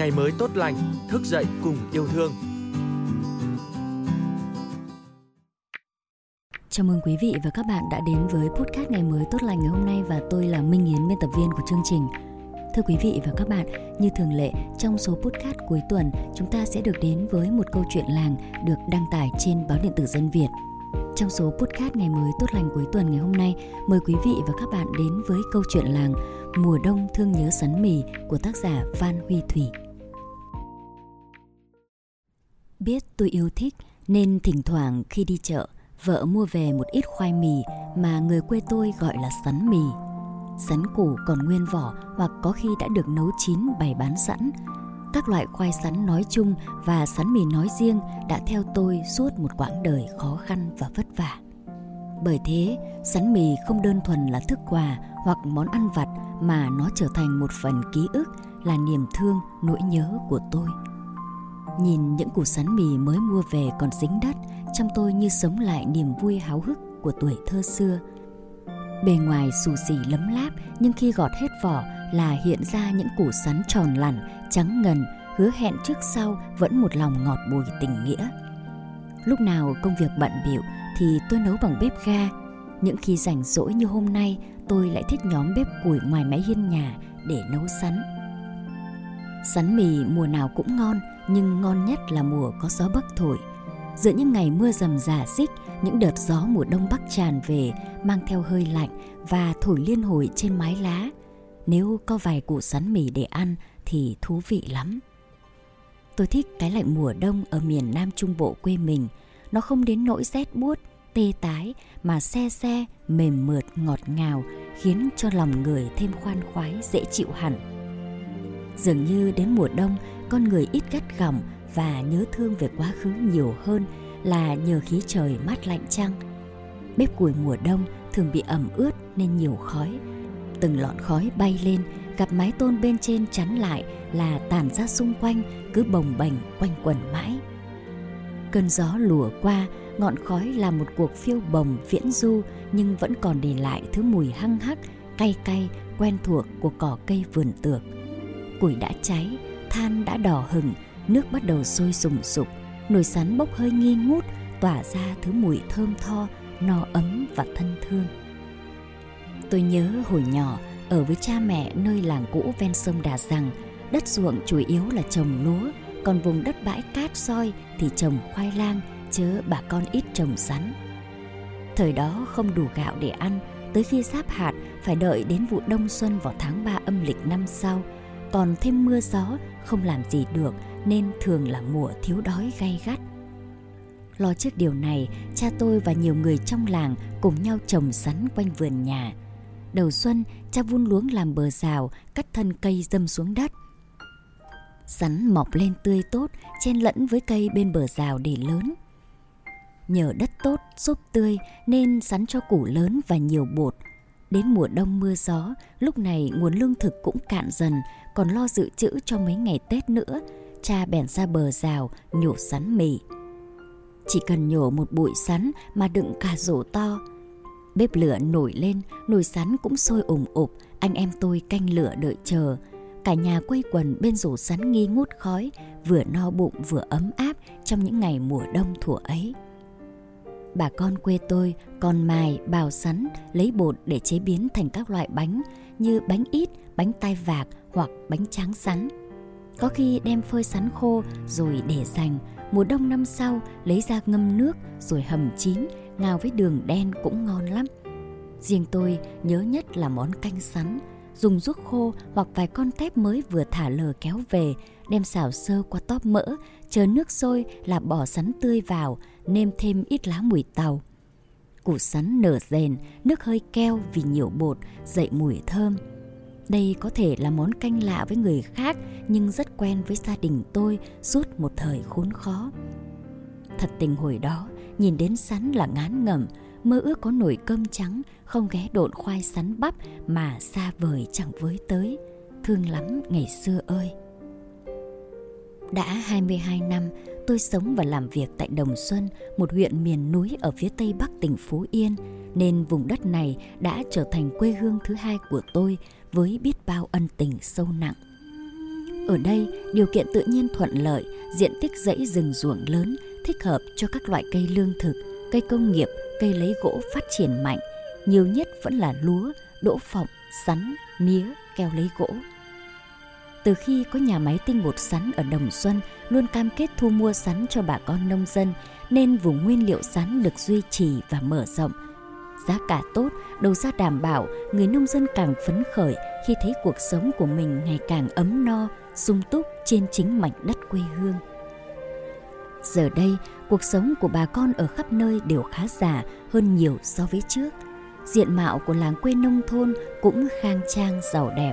ngày mới tốt lành, thức dậy cùng yêu thương. Chào mừng quý vị và các bạn đã đến với podcast ngày mới tốt lành ngày hôm nay và tôi là Minh Yến, biên tập viên của chương trình. Thưa quý vị và các bạn, như thường lệ, trong số podcast cuối tuần, chúng ta sẽ được đến với một câu chuyện làng được đăng tải trên báo điện tử Dân Việt. Trong số podcast ngày mới tốt lành cuối tuần ngày hôm nay, mời quý vị và các bạn đến với câu chuyện làng Mùa đông thương nhớ sắn mì của tác giả Phan Huy Thủy. Biết tôi yêu thích nên thỉnh thoảng khi đi chợ, vợ mua về một ít khoai mì mà người quê tôi gọi là sắn mì. Sắn củ còn nguyên vỏ hoặc có khi đã được nấu chín bày bán sẵn. Các loại khoai sắn nói chung và sắn mì nói riêng đã theo tôi suốt một quãng đời khó khăn và vất vả. Bởi thế, sắn mì không đơn thuần là thức quà hoặc món ăn vặt mà nó trở thành một phần ký ức là niềm thương, nỗi nhớ của tôi. Nhìn những củ sắn mì mới mua về còn dính đất, trong tôi như sống lại niềm vui háo hức của tuổi thơ xưa. Bề ngoài xù xì lấm láp nhưng khi gọt hết vỏ là hiện ra những củ sắn tròn lẳn, trắng ngần, hứa hẹn trước sau vẫn một lòng ngọt bùi tình nghĩa. Lúc nào công việc bận bịu thì tôi nấu bằng bếp ga. Những khi rảnh rỗi như hôm nay, tôi lại thích nhóm bếp củi ngoài mái hiên nhà để nấu sắn. Sắn mì mùa nào cũng ngon, nhưng ngon nhất là mùa có gió bắc thổi. Giữa những ngày mưa rầm rả xích, những đợt gió mùa đông bắc tràn về mang theo hơi lạnh và thổi liên hồi trên mái lá. Nếu có vài củ sắn mì để ăn thì thú vị lắm. Tôi thích cái lạnh mùa đông ở miền Nam Trung Bộ quê mình. Nó không đến nỗi rét buốt, tê tái mà xe xe, mềm mượt, ngọt ngào khiến cho lòng người thêm khoan khoái, dễ chịu hẳn. Dường như đến mùa đông, con người ít gắt gỏng và nhớ thương về quá khứ nhiều hơn là nhờ khí trời mát lạnh chăng. Bếp củi mùa đông thường bị ẩm ướt nên nhiều khói. Từng lọn khói bay lên, gặp mái tôn bên trên chắn lại là tàn ra xung quanh cứ bồng bềnh quanh quẩn mãi. Cơn gió lùa qua, ngọn khói là một cuộc phiêu bồng viễn du nhưng vẫn còn để lại thứ mùi hăng hắc, cay cay, quen thuộc của cỏ cây vườn tược. Củi đã cháy, than đã đỏ hừng, nước bắt đầu sôi sùng sục, nồi sắn bốc hơi nghi ngút, tỏa ra thứ mùi thơm tho, no ấm và thân thương. Tôi nhớ hồi nhỏ ở với cha mẹ nơi làng cũ ven sông Đà Rằng, đất ruộng chủ yếu là trồng lúa, còn vùng đất bãi cát soi thì trồng khoai lang, chớ bà con ít trồng sắn. Thời đó không đủ gạo để ăn, tới khi giáp hạt phải đợi đến vụ đông xuân vào tháng 3 âm lịch năm sau, còn thêm mưa gió không làm gì được nên thường là mùa thiếu đói gay gắt. Lo trước điều này, cha tôi và nhiều người trong làng cùng nhau trồng sắn quanh vườn nhà. Đầu xuân, cha vun luống làm bờ rào, cắt thân cây dâm xuống đất. Sắn mọc lên tươi tốt, chen lẫn với cây bên bờ rào để lớn. Nhờ đất tốt, xốp tươi nên sắn cho củ lớn và nhiều bột. Đến mùa đông mưa gió, lúc này nguồn lương thực cũng cạn dần, còn lo dự trữ cho mấy ngày Tết nữa, cha bèn ra bờ rào nhổ sắn mì. Chỉ cần nhổ một bụi sắn mà đựng cả rổ to. Bếp lửa nổi lên, nồi sắn cũng sôi ủng ụp, anh em tôi canh lửa đợi chờ. Cả nhà quây quần bên rổ sắn nghi ngút khói, vừa no bụng vừa ấm áp trong những ngày mùa đông thủa ấy. Bà con quê tôi còn mài, bào sắn, lấy bột để chế biến thành các loại bánh như bánh ít, bánh tai vạc hoặc bánh tráng sắn. Có khi đem phơi sắn khô rồi để dành, mùa đông năm sau lấy ra ngâm nước rồi hầm chín, ngào với đường đen cũng ngon lắm. Riêng tôi nhớ nhất là món canh sắn, dùng ruốc khô hoặc vài con tép mới vừa thả lờ kéo về, đem xào sơ qua tóp mỡ, chờ nước sôi là bỏ sắn tươi vào, nêm thêm ít lá mùi tàu. Củ sắn nở rền, nước hơi keo vì nhiều bột, dậy mùi thơm. Đây có thể là món canh lạ với người khác nhưng rất quen với gia đình tôi suốt một thời khốn khó. Thật tình hồi đó, nhìn đến sắn là ngán ngẩm, mơ ước có nồi cơm trắng, không ghé độn khoai sắn bắp mà xa vời chẳng với tới. Thương lắm ngày xưa ơi! Đã 22 năm, tôi sống và làm việc tại Đồng Xuân, một huyện miền núi ở phía tây bắc tỉnh Phú Yên, nên vùng đất này đã trở thành quê hương thứ hai của tôi với biết bao ân tình sâu nặng. Ở đây, điều kiện tự nhiên thuận lợi, diện tích dãy rừng ruộng lớn, thích hợp cho các loại cây lương thực, cây công nghiệp, cây lấy gỗ phát triển mạnh. Nhiều nhất vẫn là lúa, đỗ phộng, sắn, mía, keo lấy gỗ. Từ khi có nhà máy tinh bột sắn ở Đồng Xuân luôn cam kết thu mua sắn cho bà con nông dân, nên vùng nguyên liệu sắn được duy trì và mở rộng. Giá cả tốt, đầu ra đảm bảo, người nông dân càng phấn khởi khi thấy cuộc sống của mình ngày càng ấm no, sung túc trên chính mảnh đất quê hương. Giờ đây, cuộc sống của bà con ở khắp nơi đều khá giả hơn nhiều so với trước. Diện mạo của làng quê nông thôn cũng khang trang giàu đẹp.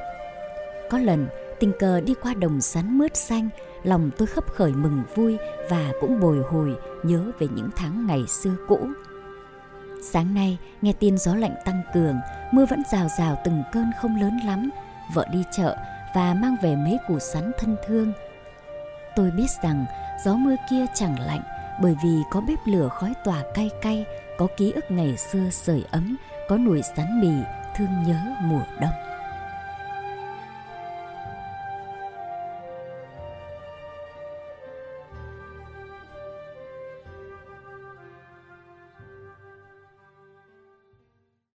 Có lần, tình cờ đi qua đồng sắn mướt xanh, lòng tôi khấp khởi mừng vui và cũng bồi hồi nhớ về những tháng ngày xưa cũ. Sáng nay, nghe tin gió lạnh tăng cường, mưa vẫn rào rào từng cơn không lớn lắm. Vợ đi chợ và mang về mấy củ sắn thân thương. Tôi biết rằng gió mưa kia chẳng lạnh bởi vì có bếp lửa khói tỏa cay cay, có ký ức ngày xưa sưởi ấm, có nồi sắn mì thương nhớ mùa đông.